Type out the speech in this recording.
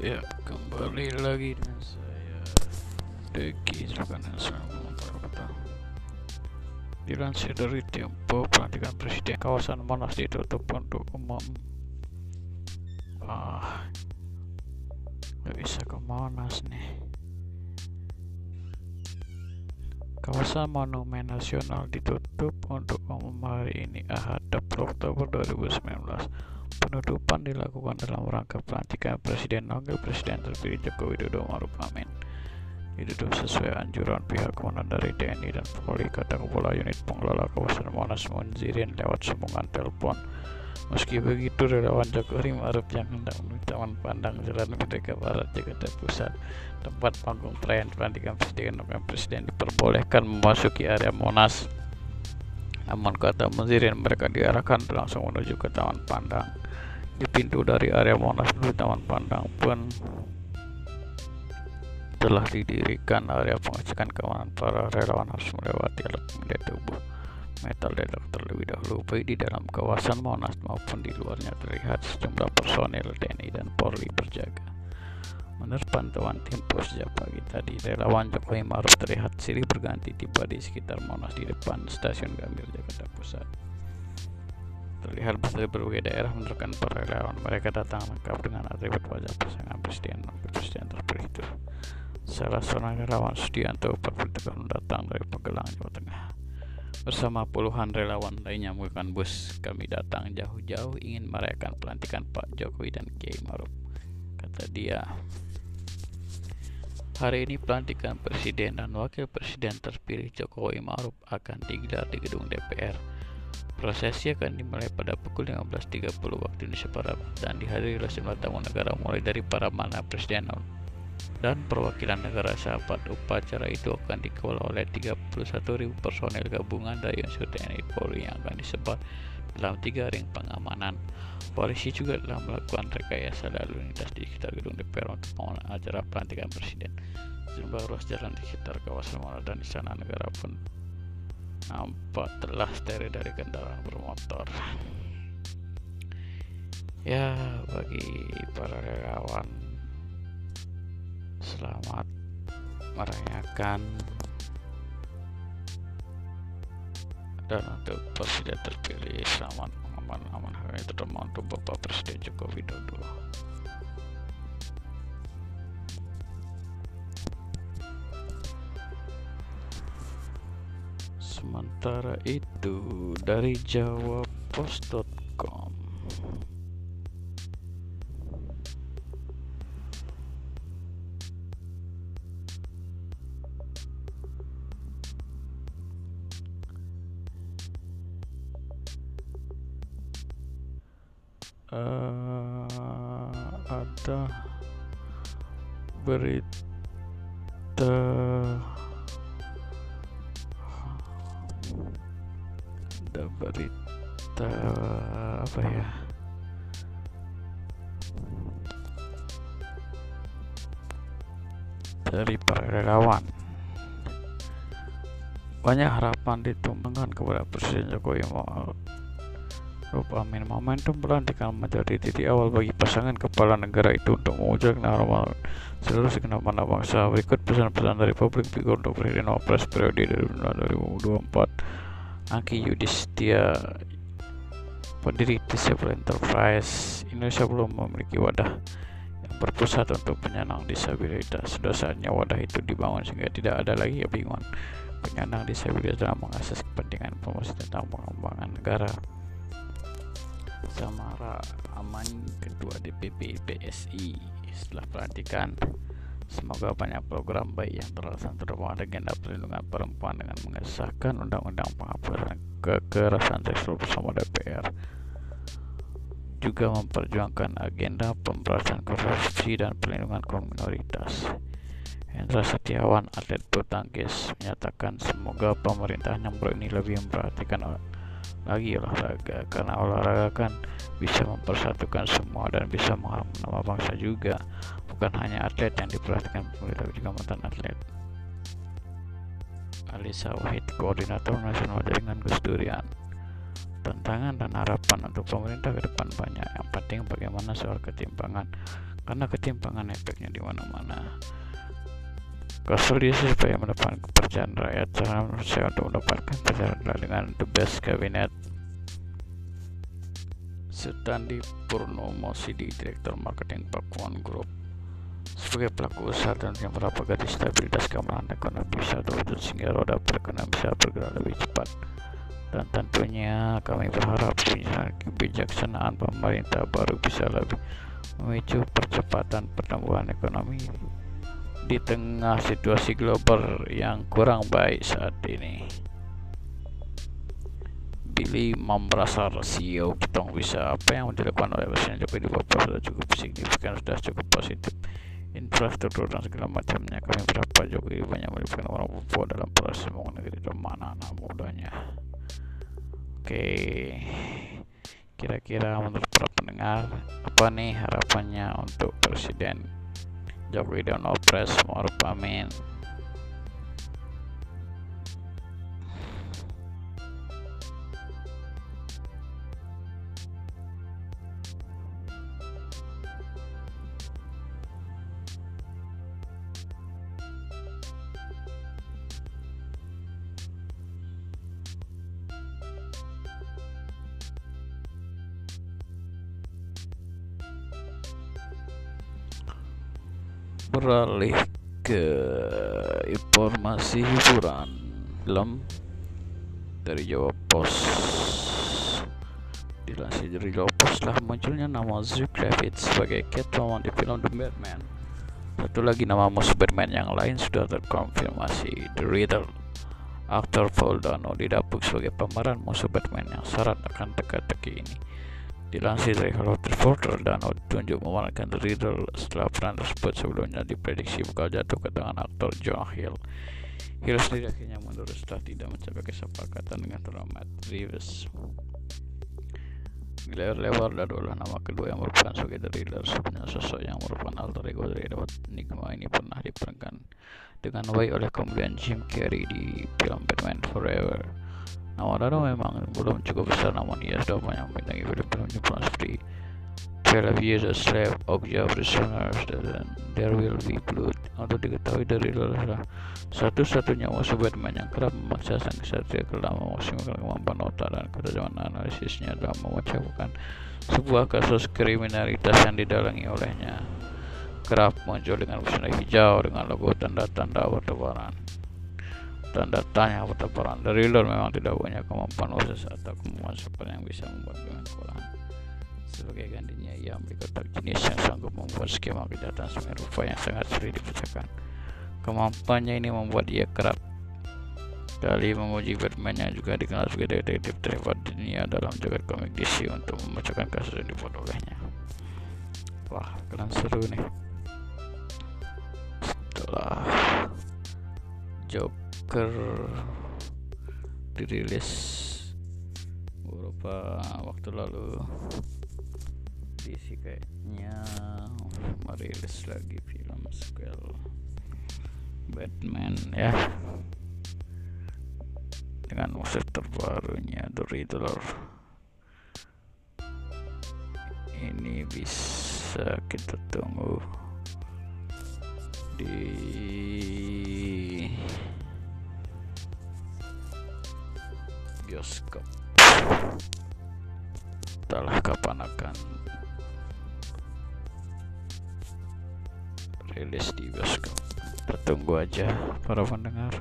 Ya, kembali lagi dengan saya Deki Zulkarnain Assalamualaikum Dilansir dari Tempo, pelantikan presiden kawasan Monas ditutup untuk umum. Ah, nggak bisa ke Monas nih. Kawasan Monumen Nasional ditutup untuk umum hari ini Ahad 20 Oktober 2019. Penutupan dilakukan dalam rangka pelantikan Presiden Wakil Presiden terpilih Joko Widodo Maruf Amin. Ditutup sesuai anjuran pihak komandan dari TNI dan Polri kata Kepala Unit Pengelola Kawasan Monas Munzirin lewat sambungan telepon. Meski begitu, relawan Jokowi Maruf yang hendak menuju Taman Pandang Jalan Merdeka Barat, Jakarta Pusat, tempat panggung perayaan pelantikan Presiden Wakil Presiden diperbolehkan memasuki area Monas. Namun kata Munzirin mereka diarahkan langsung menuju ke Taman Pandang. Di pintu dari area Monas menuju Taman Pandang pun telah didirikan area pengecekan keamanan para relawan harus melewati alat tubuh metal detektor terlebih dahulu baik di dalam kawasan Monas maupun di luarnya terlihat sejumlah personel TNI dan Polri berjaga. Menurut pantauan Tempo sejak pagi tadi, relawan Jokowi Maruf terlihat silih berganti tiba di sekitar Monas di depan stasiun Gambir Jakarta Pusat. Terlihat dari berbagai daerah menerkan para relawan mereka datang lengkap dengan atribut wajah pasangan presiden dan presiden terpilih itu. Salah seorang relawan Sudianto Perputakan datang dari Pegelang, Jawa Tengah. Bersama puluhan relawan lainnya menggunakan bus, kami datang jauh-jauh ingin merayakan pelantikan Pak Jokowi dan Kiai Maruf. Kata dia, Hari ini pelantikan Presiden dan Wakil Presiden terpilih Jokowi Maruf akan digelar di gedung DPR. Prosesi akan dimulai pada pukul 15.30 waktu Indonesia Barat dan dihadiri oleh sejumlah tamu negara mulai dari para mana presiden dan perwakilan negara sahabat. Upacara itu akan dikawal oleh 31.000 personel gabungan dari unsur TNI Polri yang akan disebar dalam tiga ring pengamanan. Polisi juga telah melakukan rekayasa lalu lintas di sekitar gedung DPR untuk pengawalan acara pelantikan presiden. Sejumlah ruas jalan di sekitar kawasan Monas dan istana negara pun nampak telah steril dari kendaraan bermotor. Ya, bagi para relawan selamat merayakan dan untuk presiden terpilih selamat aman-aman hari terutama untuk Bapak Presiden Joko Widodo. Sementara itu dari jawapos.com uh, ada berita ada berita apa ya? Dari para relawan banyak harapan ditumbangkan kepada Presiden Jokowi Ruf Amin momentum pelantikan menjadi titik awal bagi pasangan kepala negara itu untuk mewujudkan normal seluruh segenap anak bangsa. Berikut pesan-pesan dari publik figur untuk Presiden Wapres periode 2024. Angki Yudhistia pendiri Disable Enterprise Indonesia belum memiliki wadah yang berpusat untuk penyandang disabilitas. Sudah saatnya wadah itu dibangun sehingga tidak ada lagi kebingungan penyandang disabilitas dalam mengakses kepentingan promosi tentang pengembangan negara. Samara Aman Ketua DPP PSI setelah pelantikan semoga banyak program baik yang terlaksana terutama agenda perlindungan perempuan dengan mengesahkan undang-undang penghapusan kekerasan seksual bersama DPR juga memperjuangkan agenda pemberantasan korupsi dan perlindungan kaum minoritas. Hendra Setiawan, atlet bulu menyatakan semoga pemerintah yang ini lebih memperhatikan lagi olahraga. Karena olahraga kan bisa mempersatukan semua dan bisa mengharumkan nama bangsa juga. Bukan hanya atlet yang diperhatikan pemerintah tapi juga mantan atlet. Alisa Wahid Koordinator Nasional Jaringan Gus Durian. Tantangan dan harapan untuk pemerintah ke depan banyak. Yang penting bagaimana soal ketimpangan. Karena ketimpangan efeknya di mana-mana Konsolidasi supaya mendapatkan kepercayaan rakyat cara saya untuk mendapatkan kepercayaan dengan the best cabinet. Sutandi Purnomo CD Direktur Marketing Pakuan Group. Sebagai pelaku usaha dan yang berapa gadis stabilitas keamanan ekonomi bisa terwujud sehingga roda perekonomian bisa bergerak lebih cepat. Dan tentunya kami berharap kebijaksanaan pemerintah baru bisa lebih memicu percepatan pertumbuhan ekonomi di tengah situasi global yang kurang baik saat ini. Billy memberasar CEO kita bisa apa yang dilakukan oleh Presiden Jokowi di Papua sudah cukup signifikan, sudah cukup positif. Infrastruktur dan segala macamnya. Kami berapa Jokowi banyak melibatkan orang Papua dalam proses membangun negeri dan mana anak mudanya. Oke. Kira-kira menurut para pendengar apa nih harapannya untuk Presiden Joko Widodo Pres Maruf Amin beralih ke informasi hiburan. Film dari Jawa Pos. Dilansir dari Jawa Pos lah munculnya nama Zoe Kravitz sebagai Catwoman di film The Batman. Satu lagi nama musuh Batman yang lain sudah terkonfirmasi. The Riddler aktor Paul Dano didapuk sebagai pemeran musuh Batman yang syarat akan teka-teki ini Dilansir dari Hollywood Reporter, Dano ditunjuk The Riddle setelah peran tersebut sebelumnya diprediksi bakal jatuh ke tangan aktor John Hill. Hill sendiri akhirnya mundur setelah tidak mencapai kesepakatan dengan Matt Reeves. Blair Levar adalah nama kedua yang merupakan sebagai The Riddler sebenarnya sosok yang merupakan alter ego dari Edward Nigma ini pernah diperankan dengan baik oleh komedian Jim Carrey di film Batman Forever. Nama Dado memang belum cukup besar namun ia sudah banyak membintangi film-film Jepang seperti Twelve Years a Slave, Okja Prisoners, dan There Will Be Blood. Untuk diketahui dari adalah satu-satunya musuh Batman yang kerap memaksa sang kesatria ke dalam memaksimalkan kemampuan otak dan ketajaman analisisnya dalam memecahkan sebuah kasus kriminalitas yang didalangi olehnya. Kerap muncul dengan busana hijau dengan logo tanda-tanda bertebaran tanda tanya pertempuran The Riddler memang tidak punya kemampuan khusus atau kemampuan super yang bisa membuat dengan kewalahan sebagai gantinya ia memiliki otak jenis yang sanggup membuat skema kejahatan rupa yang sangat sulit dibacakan. Kemampuannya ini membuat ia kerap kali menguji Batman yang juga dikenal sebagai detektif terhebat dunia dalam jagat komik DC untuk membacakan kasus yang dibuat olehnya. Wah keren seru nih. Setelah Joker dirilis beberapa waktu lalu. DC kayaknya merilis lagi film sequel Batman ya. Dengan musuh terbarunya The Riddler. Ini bisa kita tunggu di bioskop. Entahlah kapan akan rilis di bioskop. Kita tunggu aja para pendengar